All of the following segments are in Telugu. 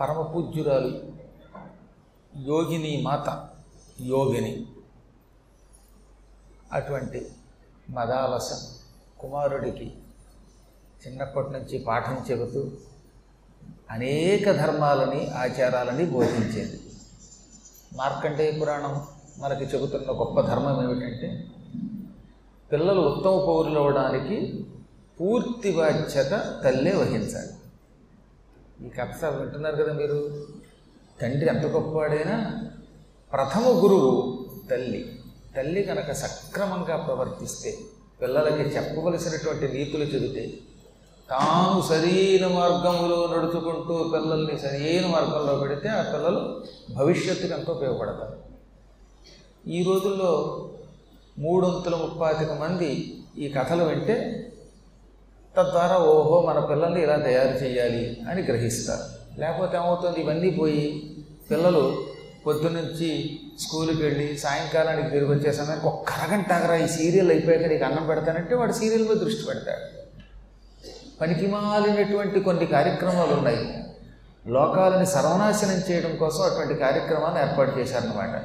పరమ పూజ్యురాలు యోగిని మాత యోగిని. అటువంటి మదాలస కుమారుడికి చిన్నప్పటి నుంచి పాఠం చెబుతూ అనేక ధర్మాలని ఆచారాలని బోధించేది. మార్కండేయ పురాణం మనకి చెబుతున్న గొప్ప ధర్మం ఏమిటంటే పిల్లలు ఉత్తమ పౌరులు అవ్వడానికి పూర్తి బాధ్యత తల్లే వహించాలి. ఈ కథ వింటున్నారు కదా మీరు? తండ్రి ఎంత గొప్పవాడైనా ప్రథమ గురువు తల్లి. తల్లి కనుక సక్రమంగా ప్రవర్తిస్తే పిల్లలకి చెప్పవలసినటువంటి నీతులు చెబితే తాను సరైన మార్గంలో నడుచుకుంటూ పిల్లల్ని సరైన మార్గంలో పెడితే ఆ పిల్లలు భవిష్యత్తుకి ఎంతో ఉపయోగపడతారు. ఈ రోజుల్లో మూడొంతుల ముప్పాతిక మంది ఈ కథలు వింటే తద్వారా ఓహో మన పిల్లల్ని ఇలా తయారు చేయాలి అని గ్రహిస్తారు. లేకపోతే ఏమవుతుంది? ఇవన్నీ పోయి పిల్లలు పొద్దునుంచి స్కూల్కి వెళ్ళి సాయంకాలానికి తిరిగి వచ్చే సమయానికి ఒక్క అరగంట ఆగరా ఈ సీరియల్ అయిపోయాక నీకు అన్నం పెడతానంటే వాడు సీరియల్ మీద దృష్టి పెడతాడు. పనికి మాలినటువంటి కొన్ని కార్యక్రమాలు ఉన్నాయి. లోకాలని సర్వనాశనం చేయడం కోసం అటువంటి కార్యక్రమాలను ఏర్పాటు చేశారన్నమాట.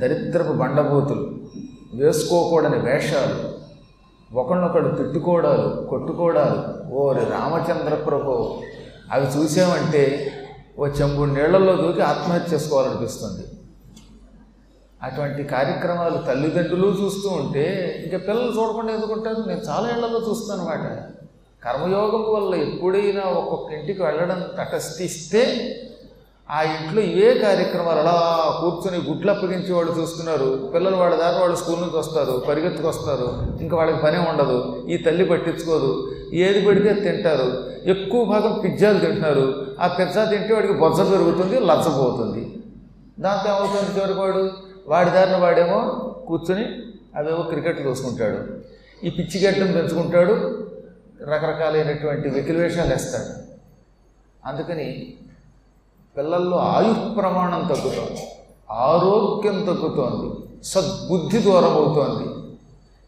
దరిద్రపు బండబూతులు వేసుకోకూడని వేషాలు ఒకళ్ళొకడు తిట్టుకోవడాలు కొట్టుకోవడాలు ఓరి రామచంద్ర ప్రభు అవి చూసామంటే ఓ చెంబు నీళ్ళలో దూకి ఆత్మహత్య చేసుకోవాలనిపిస్తుంది. అటువంటి కార్యక్రమాలు తల్లిదండ్రులు చూస్తూ ఉంటే ఇంకా పిల్లలు చూడకుండా ఎందుకుంటారు నేను చాలా ఏళ్ళలో చూస్తాను అనమాట కర్మయోగం వల్ల ఎప్పుడైనా ఒక్కొక్క ఇంటికి వెళ్ళడం తటస్థిస్తే ఆ ఇంట్లో ఇవే కార్యక్రమాలు. అలా కూర్చొని గుడ్లు అప్పగించి వాళ్ళు చూస్తున్నారు. పిల్లలు వాళ్ళ దాకా వాళ్ళు స్కూల్ నుంచి వస్తారు పరిగెత్తుకు వస్తారు ఇంకా వాళ్ళకి పనే ఉండదు. ఈ తల్లి పట్టించుకోదు. ఏది పెడితే తింటారు. ఎక్కువ భాగం పిజ్జాలు తింటున్నారు. ఆ పిజ్జా తింటే వాడికి బొజ్జ పెరుగుతుంది లచ్చపోతుంది దాంతో ఏమవుతుంది చివరికి వాడు వాడి దారిన వాడేమో కూర్చొని అవేవో క్రికెట్ చూసుకుంటాడు. ఈ పిచ్చి గడ్డం పెంచుకుంటాడు. రకరకాలైనటువంటి వెకిలివేషాలు వేస్తాడు. అందుకని పిల్లల్లో ఆయు ప్రమాణం తగ్గుతోంది ఆరోగ్యం తగ్గుతోంది సద్బుద్ధి దూరం అవుతోంది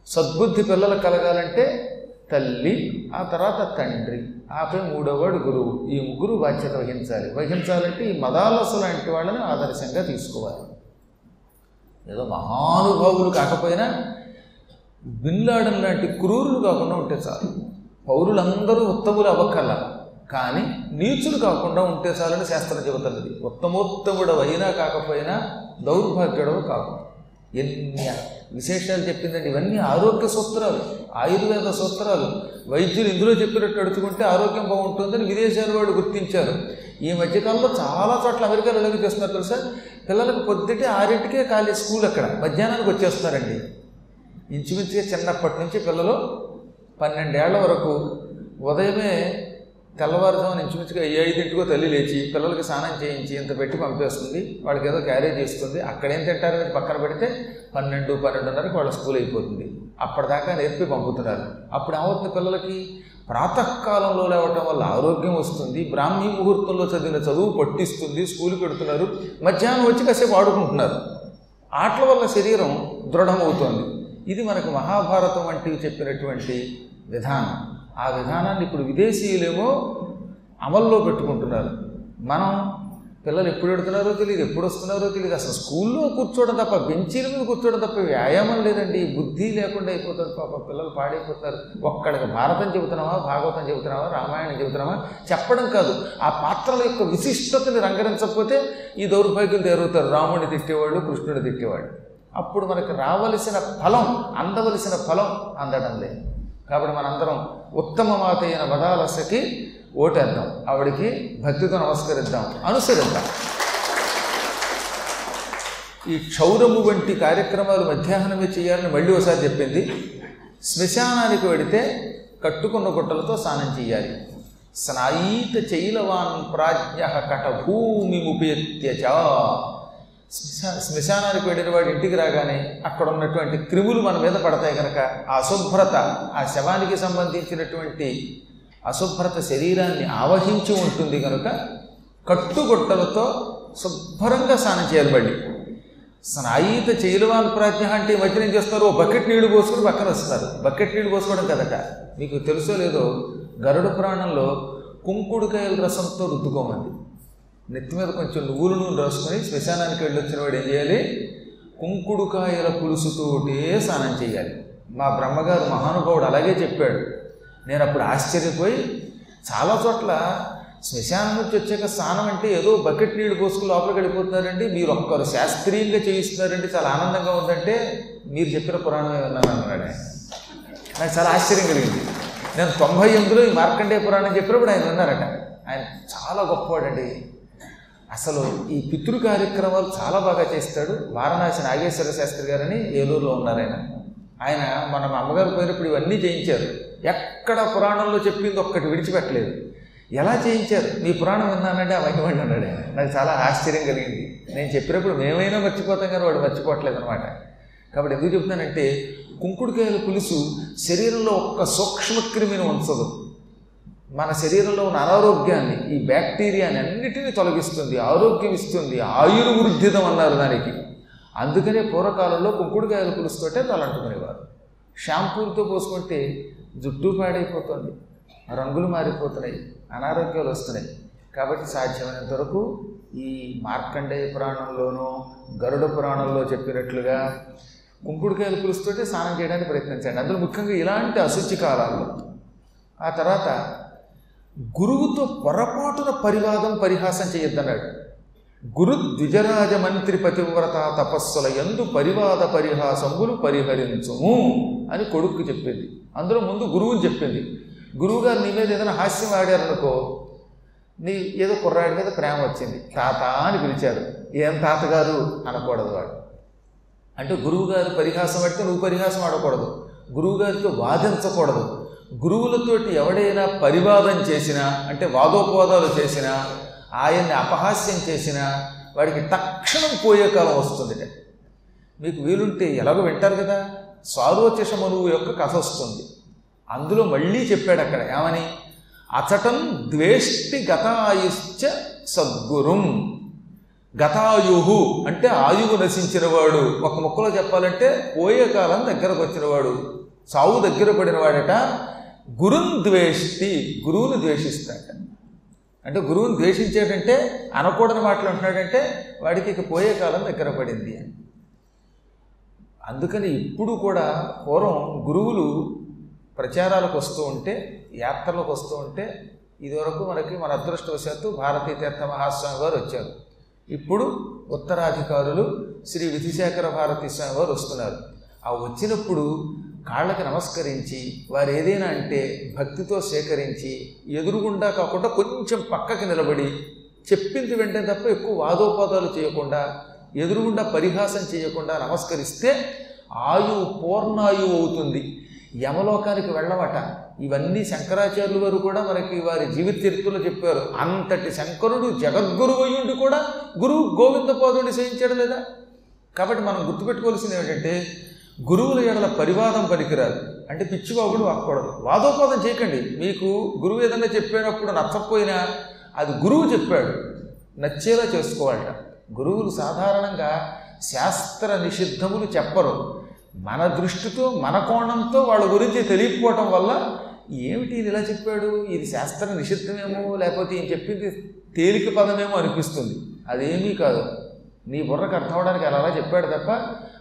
సద్బుద్ధి పిల్లలు కలగాలంటే తల్లి ఆ తర్వాత తండ్రి ఆపై మూడోవాడు గురువు. ఈ ముగ్గురు బాధ్యత వహించాలి. వహించాలంటే ఈ మదాలస లాంటి వాళ్ళని ఆదర్శంగా తీసుకోవాలి. ఏదో మహానుభావులు కాకపోయినా బిన్లాడన్ లాంటి క్రూరులు కాకుండా ఉంటే చాలు. పౌరులందరూ ఉత్తములు అవ్వకల కానీ నీచులు కాకుండా ఉంటే చాలని శాస్త్రం చెబుతున్నది ఉత్తమోత్తముడు అయినా కాకపోయినా దౌర్భాగ్యుడవు కాదు. ఎన్ని విశేషాలు చెప్పిందండి? ఇవన్నీ ఆరోగ్య సూత్రాలు ఆయుర్వేద సూత్రాలు. వైద్యులు ఇందులో చెప్పినట్టు అడుచుకుంటే ఆరోగ్యం బాగుంటుందని విదేశాల వాళ్ళు గుర్తించారు. ఈ మధ్యకాలంలో చాలా చోట్ల అమెరికాలో ఎలాగ చేస్తున్నారు తెలుసా? పిల్లలకు పొద్దుటే ఆరింటికే ఖాళీ స్కూల్ అక్కడ. మధ్యాహ్నానికి వచ్చేస్తున్నారండి. ఇంచుమించుగా చిన్నప్పటి నుంచి పిల్లలు పన్నెండేళ్ళ వరకు ఉదయమే తెల్లవారుజామున ఇంచుమించుగా ఏ ఐదింటికో తల్లి లేచి పిల్లలకి స్నానం చేయించి ఇంత పెట్టి పంపేస్తుంది. వాళ్ళకి ఏదో క్యారేజ్ ఇస్తుంది అక్కడేం తింటారనేది పక్కన పెడితే పన్నెండు పన్నెండున్నరకి వాళ్ళ స్కూల్ అయిపోతుంది. అప్పటిదాకా నేర్పి పంపుతున్నారు. అప్పుడు ఏమవుతుంది పిల్లలకి? ప్రాతకాలంలో లేవటం వల్ల ఆరోగ్యం వస్తుంది. బ్రాహ్మీ ముహూర్తంలో చదివిన చదువు పట్టిస్తుంది. స్కూల్కి పెడుతున్నారు. మధ్యాహ్నం వచ్చి కాసేపు ఆడుకుంటున్నారు. ఆటల వల్ల శరీరం దృఢమవుతోంది. ఇది మనకు మహాభారతం వంటివి చెప్పినటువంటి విధానం. ఆ విధానాన్ని ఇప్పుడు విదేశీయులేమో అమల్లో పెట్టుకుంటున్నారు. మనం పిల్లలు ఎప్పుడు పెడుతున్నారో తెలియదు ఎప్పుడు వస్తున్నారో తెలియదు అసలు స్కూల్లో కూర్చోవడం తప్ప బెంచీల మీద కూర్చోవడం తప్ప వ్యాయామం లేదండి. బుద్ధి లేకుండా అయిపోతారు పాప పిల్లలు పాడైపోతారు. ఒక్కడికి భారతం చెబుతున్నావా భాగవతం చెబుతున్నావా రామాయణం చెబుతున్నావా? చెప్పడం కాదు. ఆ పాత్రల యొక్క విశిష్టతని రంగరించకపోతే ఈ దౌర్భాగ్యం తేరుతారు రాముడిని తిట్టేవాళ్ళు కృష్ణుడిని తిట్టేవాడు అప్పుడు మనకి రావలసిన ఫలం అందవలసిన ఫలం అందడం లేదు. కాబట్టి మనందరం ఉత్తమమాత అయిన వదాలసకి ఓటేద్దాం. ఆవిడికి భక్తితో నమస్కరిద్దాం. అనుసరిద్దాం. ఈ క్షౌరము వంటి కార్యక్రమాలు మధ్యాహ్నమే చేయాలని మళ్ళీ ఒకసారి చెప్పింది. శ్మశానానికి వెడితే కట్టుకున్న గుట్టలతో స్నానం చేయాలి. స్నాయిత చైలవాన్ ప్రాజ్ఞ కటభూమి ముపేత్యచ శ్మశానానికి వెళ్ళిన వాడు ఇంటికి రాగానే అక్కడ ఉన్నటువంటి క్రిములు మన మీద పడతాయి కనుక ఆ అశుభ్రత ఆ శవానికి సంబంధించినటువంటి అశుభ్రత శరీరాన్ని ఆవహించి ఉంటుంది కనుక కట్టుగొట్టలతో శుభ్రంగా స్నానం చేయాలి మళ్ళీ స్నాయిత చేయలవాన్ ప్రాజ్ఞ అంటే ఈ మధ్య ఏం చేస్తారు ఓ బకెట్ నీళ్ళు పోసుకొని పక్కన వస్తున్నారు. బకెట్ నీళ్ళు పోసుకోవడం కదట. మీకు తెలుసో లేదో గరుడ పురాణంలో కుంకుడుకాయల రసంతో రుద్దుకోమంది నెత్తి మీద కొంచెం నువ్వులు నూనె రాసుకొని శ్మశానానికి వెళ్ళొచ్చిన వాడు ఏం చేయాలి? కుంకుడుకాయల పులుసుతోటే స్నానం చేయాలి. మా బ్రహ్మగారు మహానుభావుడు అలాగే చెప్పాడు. నేను అప్పుడు ఆశ్చర్యపోయి చాలా చోట్ల శ్మశానం నుంచి వచ్చాక స్నానం అంటే ఏదో బకెట్ నీళ్ళు పోసుకుని లోపలికి వెళ్ళిపోతున్నారండి. మీరు ఒక్కరు శాస్త్రీయంగా చేయిస్తున్నారంటే చాలా ఆనందంగా ఉందంటే మీరు చెప్పిన పురాణమే విన్నాను అన్నాడు ఆయన. నాకు చాలా ఆశ్చర్యం కలిగింది. నేను తొంభై ఎనిమిదిలో ఈ మార్కండేయ పురాణం చెప్పినప్పుడు ఆయన విన్నారట. ఆయన చాలా గొప్పవాడండి. అసలు ఈ పితృ కార్యక్రమాలు చాలా బాగా చేస్తాడు. వారణాసి నాగేశ్వర శాస్త్రి గారని ఏలూరులో ఉన్నారు ఆయన. ఆయన మన అమ్మగారు పోయినప్పుడు ఇవన్నీ చేయించారు. ఎక్కడ పురాణంలో చెప్పింది ఒక్కటి విడిచిపెట్టలేదు. ఎలా చేయించారు? మీ పురాణం విన్నానంటే అవన్నీ వైద్యవాడిని అన్నాడు ఆయన. నాకు చాలా ఆశ్చర్యం కలిగింది. నేను చెప్పినప్పుడు మేమైనా మర్చిపోతాం కానీ వాడు మర్చిపోవట్లేదు అనమాట కాబట్టి ఎందుకు చెప్తున్నానంటే కుంకుడుకాయల పులుసు శరీరంలో ఒక్క సూక్ష్మక్రిమిని ఉంచదు. మన శరీరంలో ఉన్న అనారోగ్యాన్ని ఈ బ్యాక్టీరియాని అన్నిటినీ తొలగిస్తుంది ఆరోగ్యం ఇస్తుంది ఆయుర్వృద్ధితం అన్నారు దానికి. అందుకనే పూర్వకాలంలో కుంకుడుకాయలు పులుస్తుంటే తలంటుకునేవారు. షాంపూలతో పోసుకుంటే జుట్టు పాడైపోతుంది రంగులు మారిపోతున్నాయి అనారోగ్యాలు వస్తున్నాయి. కాబట్టి సాధ్యమైనంత వరకు ఈ మార్కండేయ పురాణంలోనూ గరుడ పురాణంలో చెప్పినట్లుగా కుంకుడుకాయలు పులుసుతోటే స్నానం చేయడానికి ప్రయత్నించండి. అందులో ముఖ్యంగా ఇలాంటి అశుచి కాలాల్లో. ఆ తర్వాత గురువుతో పొరపాటున పరివాదం పరిహాసం చేయొద్దన్నాడు. గురు ద్విజరాజ మంత్రి పతివ్రత తపస్సుల ఎందు పరివాద పరిహాసములు పరిహరించుము అని కొడుకు చెప్పింది. అందులో ముందు గురువుని చెప్పింది. గురువుగారు నీ మీద ఏదైనా హాస్యం ఆడారనుకో నీ ఏదో కుర్రాడి మీద ప్రేమ వచ్చింది. తాత అని పిలిచారు ఏం తాతగారు? అనకూడదు వాడు. అంటే గురువుగారు పరిహాసం పెడితే నువ్వు పరిహాసం ఆడకూడదు. గురువుగారితో వాదించకూడదు. గురువులతోటి ఎవడైనా పరివాదం చేసినా అంటే వాదోపవాదాలు చేసినా ఆయన్ని అపహాస్యం చేసినా వాడికి తక్షణం పోయే కాలం వస్తుంది మీకు వీలుంటే ఎలాగో వింటారు కదా స్వారోచష మనువు యొక్క కథ వస్తుంది. అందులో మళ్ళీ చెప్పాడు అక్కడ ఏమని? అచటం ద్వేష్టి గతాయుశ్చ సద్గురుం. గతాయుహు అంటే ఆయువు నశించినవాడు. ఒక ముక్కలో చెప్పాలంటే పోయే కాలం దగ్గరకు వచ్చినవాడు. సావు దగ్గర పడినవాడట. గురున్ ద్వేష్టి గురువుని ద్వేషిస్తాడు. అంటే గురువుని ద్వేషించాడంటే అనకూడని మాటలు అంటున్నాడంటే వాడికి ఇక పోయే కాలం దగ్గర పడింది అని. అందుకని ఇప్పుడు కూడా పూర్వం గురువులు ప్రచారాలకు వస్తూ ఉంటే యాత్రలకు వస్తూ ఉంటే ఇదివరకు మనకి మన అదృష్టవశాత్తు భారతీయ తీర్థ మహాస్వామి వారు వచ్చారు. ఇప్పుడు ఉత్తరాధికారులు శ్రీ విధిశేఖర భారతీ స్వామి వారు వస్తున్నారు. ఆ వచ్చినప్పుడు కాళ్ళకి నమస్కరించి వారు ఏదైనా అంటే భక్తితో సేకరించి ఎదురుగుండా కాకుండా కొంచెం పక్కకి నిలబడి చెప్పింది వెంటనే తప్ప ఎక్కువ వాదోపాదాలు చేయకుండా ఎదురుగుండా పరిహాసం చేయకుండా నమస్కరిస్తే ఆయువు పూర్ణాయువు అవుతుంది. యమలోకానికి వెళ్ళవట. ఇవన్నీ శంకరాచార్యులు వారు కూడా మనకి వారి జీవిత చరిత్రలో చెప్పారు. అంతటి శంకరుడు జగద్గురువు అయ్యుండి కూడా గురువు గోవిందపాదుని సేవించాడు లేదా? కాబట్టి మనం గుర్తుపెట్టుకోవాల్సింది ఏమిటంటే గురువుల ఎడల పరివాదం పనికిరాదు. అంటే పిచ్చివాగుడు వాక్కూడదు. వాదోపాదం చేయకండి. మీకు గురువు ఏదన్నా చెప్పినప్పుడు నచ్చకపోయినా అది గురువు చెప్పాడు. నచ్చేలా చేసుకోవాలట. గురువులు సాధారణంగా శాస్త్ర నిషిద్ధములు చెప్పరు. మన దృష్టితో మన కోణంతో వాళ్ళ గురించి తెలియకపోవటం వల్ల ఏమిటి ఇది ఇలా చెప్పాడు? ఇది శాస్త్ర నిషిద్ధమేమో లేకపోతే ఈయన చెప్పింది తేలిక పదమేమో అనిపిస్తుంది. అదేమీ కాదు. నీ బుర్రకు అర్థం అవడానికి అలా అలా చెప్పాడు తప్ప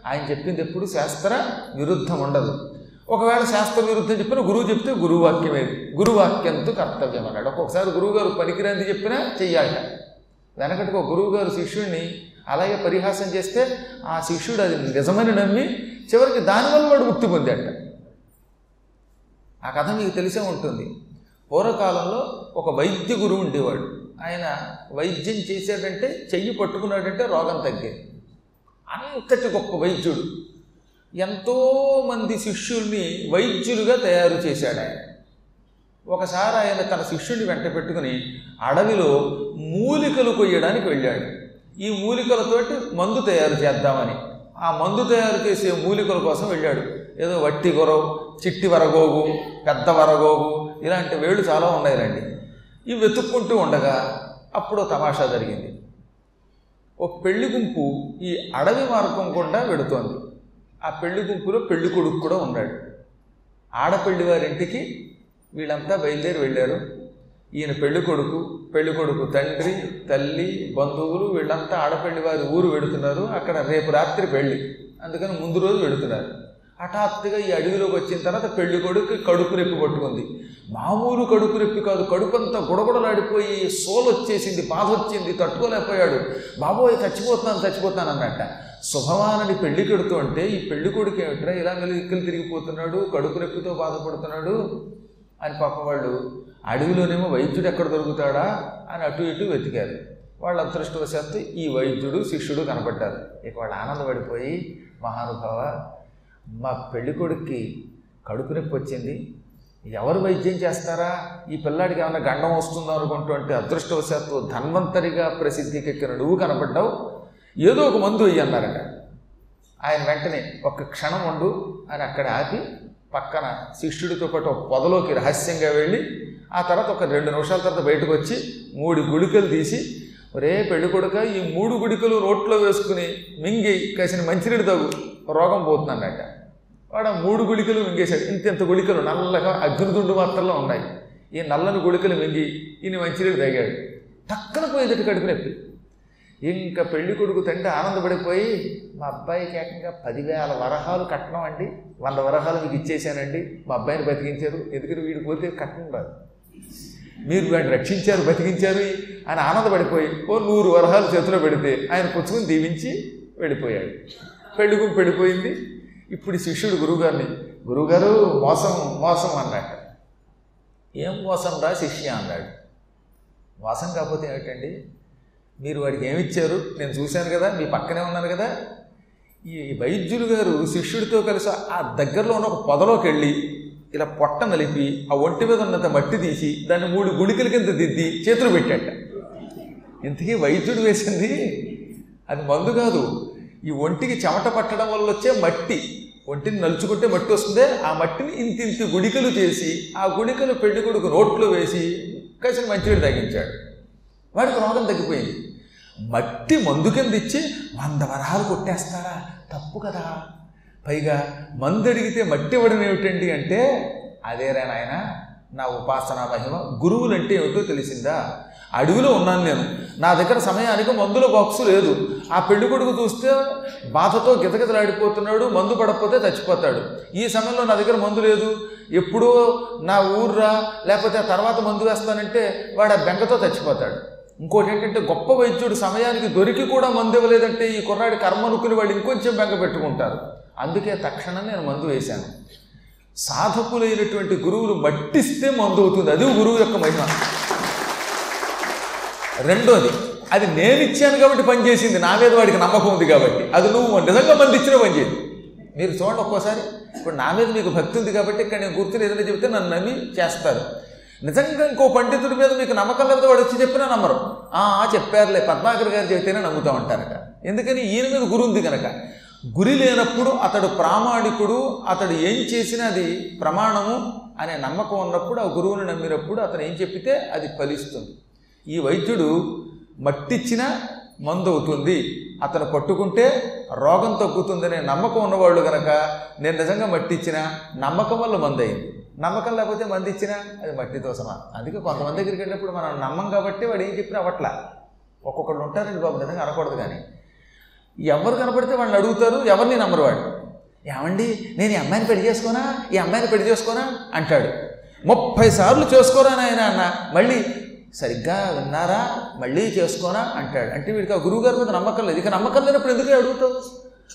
ఆయన చెప్పింది ఎప్పుడు శాస్త్ర విరుద్ధం ఉండదు. ఒకవేళ శాస్త్ర విరుద్ధం చెప్పిన గురువు చెప్తే గురువాక్యమేది గురువాక్యంతో కర్తవ్యం అన్నాడు ఒక్కొక్కసారి గురువుగారు పనికిరాంది చెప్పినా చెయ్యాలట వెనకటికి ఒక గురువుగారు శిష్యుడిని అలాగే పరిహాసం చేస్తే ఆ శిష్యుడు అది నిజమని నమ్మి చివరికి దానివల్ల వాడు ముక్తి పొందాట ఆ కథ మీకు తెలిసే ఉంటుంది. పూర్వకాలంలో ఒక వైద్య గురువు ఉండేవాడు. ఆయన వైద్యం చేశాడంటే చెయ్యి పట్టుకున్నాడంటే రోగం తగ్గేది అంతటి గొప్ప వైద్యుడు. ఎంతోమంది శిష్యుల్ని వైద్యులుగా తయారు చేశాడు ఆయన. ఒకసారి ఆయన తన శిష్యుడిని వెంట పెట్టుకుని అడవిలో మూలికలు కొయ్యడానికి వెళ్ళాడు. ఈ మూలికలతోటి మందు తయారు చేద్దామని. ఆ మందు తయారు చేసే మూలికల కోసం వెళ్ళాడు. ఏదో వట్టి గొరవ చిట్టి వరగోగు పెద్ద వరగోగు ఇలాంటి వేళ్ళు చాలా ఉన్నాయి రండి ఇవి వెతుక్కుంటూ ఉండగా అప్పుడు తమాషా జరిగింది. ఒక పెళ్ళి గుంపు ఈ అడవి మార్గం గుండా వెడుతోంది. ఆ పెళ్ళి గుంపులో పెళ్ళి కొడుకు కూడా ఉన్నాడు. ఆడపెళ్ళి వారింటికి వీళ్ళంతా బయలుదేరి వెళ్ళారు. ఈయన పెళ్ళి కొడుకు పెళ్ళి కొడుకు తండ్రి తల్లి బంధువులు వీళ్ళంతా ఆడపెళ్ళి వారి ఊరు వెడుతున్నారు. అక్కడ రేపు రాత్రి పెళ్ళి అందుకని ముందు రోజు వెడుతున్నారు. హఠాత్తుగా ఈ అడవిలోకి వచ్చిన తర్వాత పెళ్ళి కొడుకు కడుపు రెప్పి పట్టుకుంది. మామూలు కడుపు రెప్పి కాదు కడుపంతా గుడగుడలాడిపోయి సోలు వచ్చేసింది బాధ వచ్చింది తట్టుకోలేకపోయాడు. బాబోయ్ చచ్చిపోతున్నాను చచ్చిపోతున్నాను అన్నట్ట. శుభమానని పెళ్ళి కెడుతూ అంటే ఈ పెళ్ళి కొడుకు ఏమిట్రా ఇలా మెలికలు తిరిగిపోతున్నాడు కడుపు రెప్పితో బాధపడుతున్నాడు అని పాప వాళ్ళు అడవిలోనేమో వైద్యుడు ఎక్కడ దొరుకుతాడా? అని అటు ఇటు వెతికారు. వాళ్ళ అదృష్టవశాత్తు ఈ వైద్యుడు శిష్యుడు కనపడ్డారు. ఇక వాళ్ళు ఆనందపడిపోయి మహానుభావ మా పెళ్ళికొడుక్కి కడుపు నొప్పి వచ్చింది. ఎవరు వైద్యం చేస్తారా? ఈ పిల్లాడికి ఏమైనా గండం వస్తుందో అనుకుంటుంటే అదృష్టవశాత్తు ధన్వంతరిగా ప్రసిద్ధికెక్కిన నువ్వు కనపడ్డావు ఏదో ఒక మందు వెయ్యి అన్నారట. ఆయన వెంటనే ఒక క్షణం ఉండు అని అక్కడ ఆపి పక్కన శిష్యుడితో పాటు ఒక పొదలోకి రహస్యంగా వెళ్ళి ఆ తర్వాత ఒక రెండు నిమిషాల తర్వాత బయటకు వచ్చి మూడు గుడికలు తీసి ఒరే పెళ్ళి కొడుక ఈ మూడు గుడికలు రోట్లో వేసుకుని మింగి కసిన మంచినీడు తగు రోగం పోతుందన్నట వాడు మూడు గుళికలు మింగేశాడు. ఇంత ఇంత గుళికలు? నల్లగా అగ్నిదుండు మాత్రంలో ఉన్నాయి. ఈ నల్లని గుళికలు మింగి ఈయన మంచినీళ్ళు తాగాడు. టక్కన పోయేదట్టు కడుపు నొప్పి. ఇంకా పెళ్ళి కొడుకు తండ్రి ఆనందపడిపోయి మా అబ్బాయికి ఏకంగా పదివేల వరహాలు కట్టడం అండి. వంద వరహాలు మీకు ఇచ్చేసానండి మా అబ్బాయిని బతికించారు. ఎందుకంటే వీడికి పోతే కట్టడం రాదు. మీరు వాడిని రక్షించారు బతికించారు ఆయన ఆనందపడిపోయి ఓ నూరు వరహాలు చేతిలో పెడితే ఆయన పుచ్చుకుని దీవించి వెళ్ళిపోయాడు. పెళ్ళి గుంపు ఇప్పుడు ఈ శిష్యుడు గురువుగారిని గురువుగారు మోసం మోసం అన్నాడు. ఏం మోసం రా శిష్య అన్నాడు. మోసం కాకపోతే ఏమిటండి? మీరు వాడికి ఏమిచ్చారు నేను చూశాను కదా మీ పక్కనే ఉన్నాను కదా. ఈ వైద్యులు గారు శిష్యుడితో కలిసి ఆ దగ్గరలో ఉన్న ఒక పొదలోకి వెళ్ళి ఇలా పొట్ట నలిపి ఆ ఒంటి మీద ఉన్నంత మట్టి తీసి దాన్ని మూడు గుళికల కింద దిద్ది చేతులు పెట్టాట. ఇంతకీ వైద్యుడు వేసింది? అది మందు కాదు. ఈ ఒంటికి చెమట పట్టడం వల్ల వచ్చే మట్టి ఒంటిని నలుచుకుంటే మట్టి వస్తుందే ఆ మట్టిని ఇంత ఇంత గుడికలు చేసి ఆ గుడికలు పెళ్ళి కొడుకు నోట్లో వేసి కలిసి మంచినీడు తగ్గించాడు వాడికి రోగం తగ్గిపోయింది. మట్టి మందు కింద ఇచ్చి వంద వరహాలు కొట్టేస్తారా తప్పు కదా. పైగా మందు అడిగితే మట్టి ఇవ్వడం ఏమిటండి అంటే అదేరా నాయన నా ఉపాసనా మహిమ గురువులంటే ఏమిటో తెలిసిందా? అడవిలో ఉన్నాను నేను. నా దగ్గర సమయానికి మందుల బాక్సు లేదు. ఆ పెళ్ళి కొడుకు చూస్తే బాధతో గితగితలాడిపోతున్నాడు మందు పడకపోతే చచ్చిపోతాడు. ఈ సమయంలో నా దగ్గర మందు లేదు. ఎప్పుడో నా ఊర్రా లేకపోతే ఆ తర్వాత మందు వేస్తానంటే వాడు ఆ బెంగతో చచ్చిపోతాడు. ఇంకోటి ఏంటంటే గొప్ప వైద్యుడు సమయానికి దొరికి కూడా మందు ఇవ్వలేదంటే ఈ కుర్రాడి కర్మ అనుకుని వాళ్ళు ఇంకొంచెం బెంగ పెట్టుకుంటారు. అందుకే తక్షణం నేను మందు వేశాను. సాధకులైనటువంటి గురువులు మట్టిస్తే మందు అవుతుంది. అది గురువు యొక్క మహిమ. రెండోది అది నేను ఇచ్చాను కాబట్టి పనిచేసింది నా మీద వాడికి నమ్మకం ఉంది కాబట్టి. అది నువ్వు నిజంగా మంది ఇచ్చిన పనిచేది మీరు చూడండి ఒక్కోసారి ఇప్పుడు నా మీద మీకు భక్తి ఉంది కాబట్టి ఇక్కడ నేను గుర్తులు ఏదైనా చెబితే నన్ను నమ్మి చేస్తారు. నిజంగా ఇంకో పండితుడి మీద మీకు నమ్మకం లేకపోతే వాడు వచ్చి చెప్పినా నమ్మరు. ఆ చెప్పారులే పద్మాకర్ గారు చెబితేనే నమ్ముతా ఉంటారట. ఎందుకని? ఈయన మీద గురి ఉంది కనుక గురి లేనప్పుడు అతడు ప్రామాణికుడు అతడు ఏం చేసినా అది ప్రమాణము అనే నమ్మకం ఉన్నప్పుడు ఆ గురువుని నమ్మినప్పుడు అతను ఏం చెప్పితే అది ఫలిస్తుంది. ఈ వైద్యుడు మట్టిచ్చిన మందు అవుతుంది. అతను పట్టుకుంటే రోగం తగ్గుతుందనే నమ్మకం ఉన్నవాళ్ళు కనుక నేను నిజంగా మట్టిచ్చిన నమ్మకం వల్ల మందు అయింది నమ్మకం లేకపోతే మంది ఇచ్చినా అది మట్టితో సమానం. అందుకే కొంతమంది దగ్గరికి వెళ్ళినప్పుడు మనం నమ్మం కాబట్టి వాడు ఏం చెప్పినా అవట్లా ఒక్కొక్కళ్ళు ఉంటారండి బాబు నిజంగా అనకూడదు కానీ. ఎవరు కనపడితే వాళ్ళని అడుగుతారు ఎవరిని నమ్మరు వాడు. ఏమండి నేను ఈ అమ్మాయిని పెళ్ళి చేసుకోనా? ఈ అమ్మాయిని పెళ్ళి చేసుకోనా? అంటాడు. ముప్పై సార్లు చేసుకోరా నాయన అన్న. మళ్ళీ సరిగ్గా విన్నారా? మళ్ళీ చేసుకోనా? అంటాడు. అంటే వీడికి ఆ గురువు గారి మీద నమ్మకం లేదు. ఇక నమ్మకం లేనప్పుడు ఎందుకు అడుగుతావు?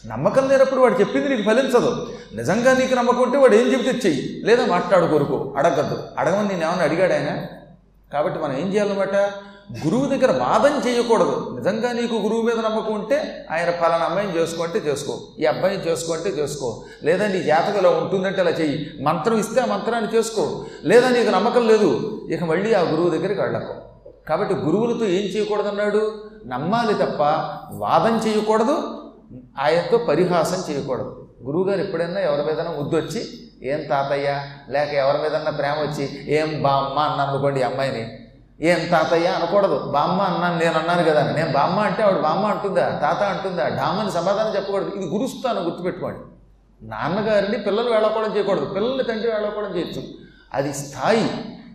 నమ్మకం లేనప్పుడు వాడు చెప్పింది నీకు ఫలించదు. నిజంగా నీకు నమ్మకం ఉంటే వాడు ఏం చెప్తే చెయ్యి. లేదా మాట్లాడు కొరకు. అడగద్దు. అడగమని నేను ఏమైనా అడిగాడు ఆయన? కాబట్టి మనం ఏం చేయాలన్నమాట? గురువు దగ్గర వాదం చేయకూడదు. నిజంగా నీకు గురువు మీద నమ్మకం ఉంటే ఆయన ఫలానా అమ్మాయిని చేసుకుంటే చేసుకో. ఈ అబ్బాయిని చేసుకుంటే చేసుకో. లేదా నీ జాతకం ఇలా ఉంటుందంటే అలా చెయ్యి. మంత్రం ఇస్తే ఆ మంత్రాన్ని చేసుకో. లేదా నీకు నమ్మకం లేదు ఇక మళ్ళీ ఆ గురువు దగ్గరికి వెళ్ళకు. కాబట్టి గురువులతో ఏం చేయకూడదన్నాడు? నమ్మాలి తప్ప వాదం చేయకూడదు ఆయనతో పరిహాసం చేయకూడదు. గురువుగారు ఎప్పుడైనా ఎవరి మీదైనా ముద్దొచ్చి ఏం తాతయ్య? లేక ఎవరి మీదన్నా ప్రేమ వచ్చి ఏం బామ్మ? అన్నాను అనుకోండి అమ్మాయిని. ఏం తాతయ్య అనకూడదు. బామ్మ అన్నాను నేను అన్నాను కదా నేను బామ్మ అంటే ఆవిడ బామ్మ అంటుందా తాత అంటుందా? డామని సమాధానం చెప్పకూడదు. ఇది గురుస్తాను గుర్తుపెట్టుకోండి. నాన్నగారిని పిల్లలు వేళకోవడం చేయకూడదు. పిల్లల్ని తండ్రి వేళకోవడం చేయొచ్చు. అది స్థాయి.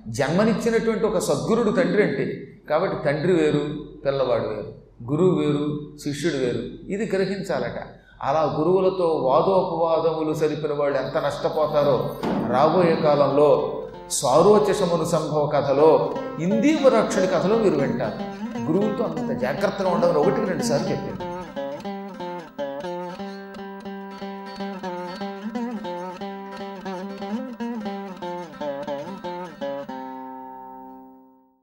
జన్మనిచ్చినటువంటి ఒక సద్గురుడు తండ్రి అంటే కాబట్టి తండ్రి వేరు పిల్లవాడు వేరు గురువు వేరు శిష్యుడు వేరు. ఇది గ్రహించాలట. అలా గురువులతో వాదోపవాదములు సరిపిన వాళ్ళు ఎంత నష్టపోతారో రాబోయే కాలంలో స్వారోచశమును సంభవ కథలో ఇందీవరాక్షుడి కథలో మీరు వింటారు. గురువుతో అంత జాగ్రత్తగా ఉండమని ఒకటికి రెండు సార్లు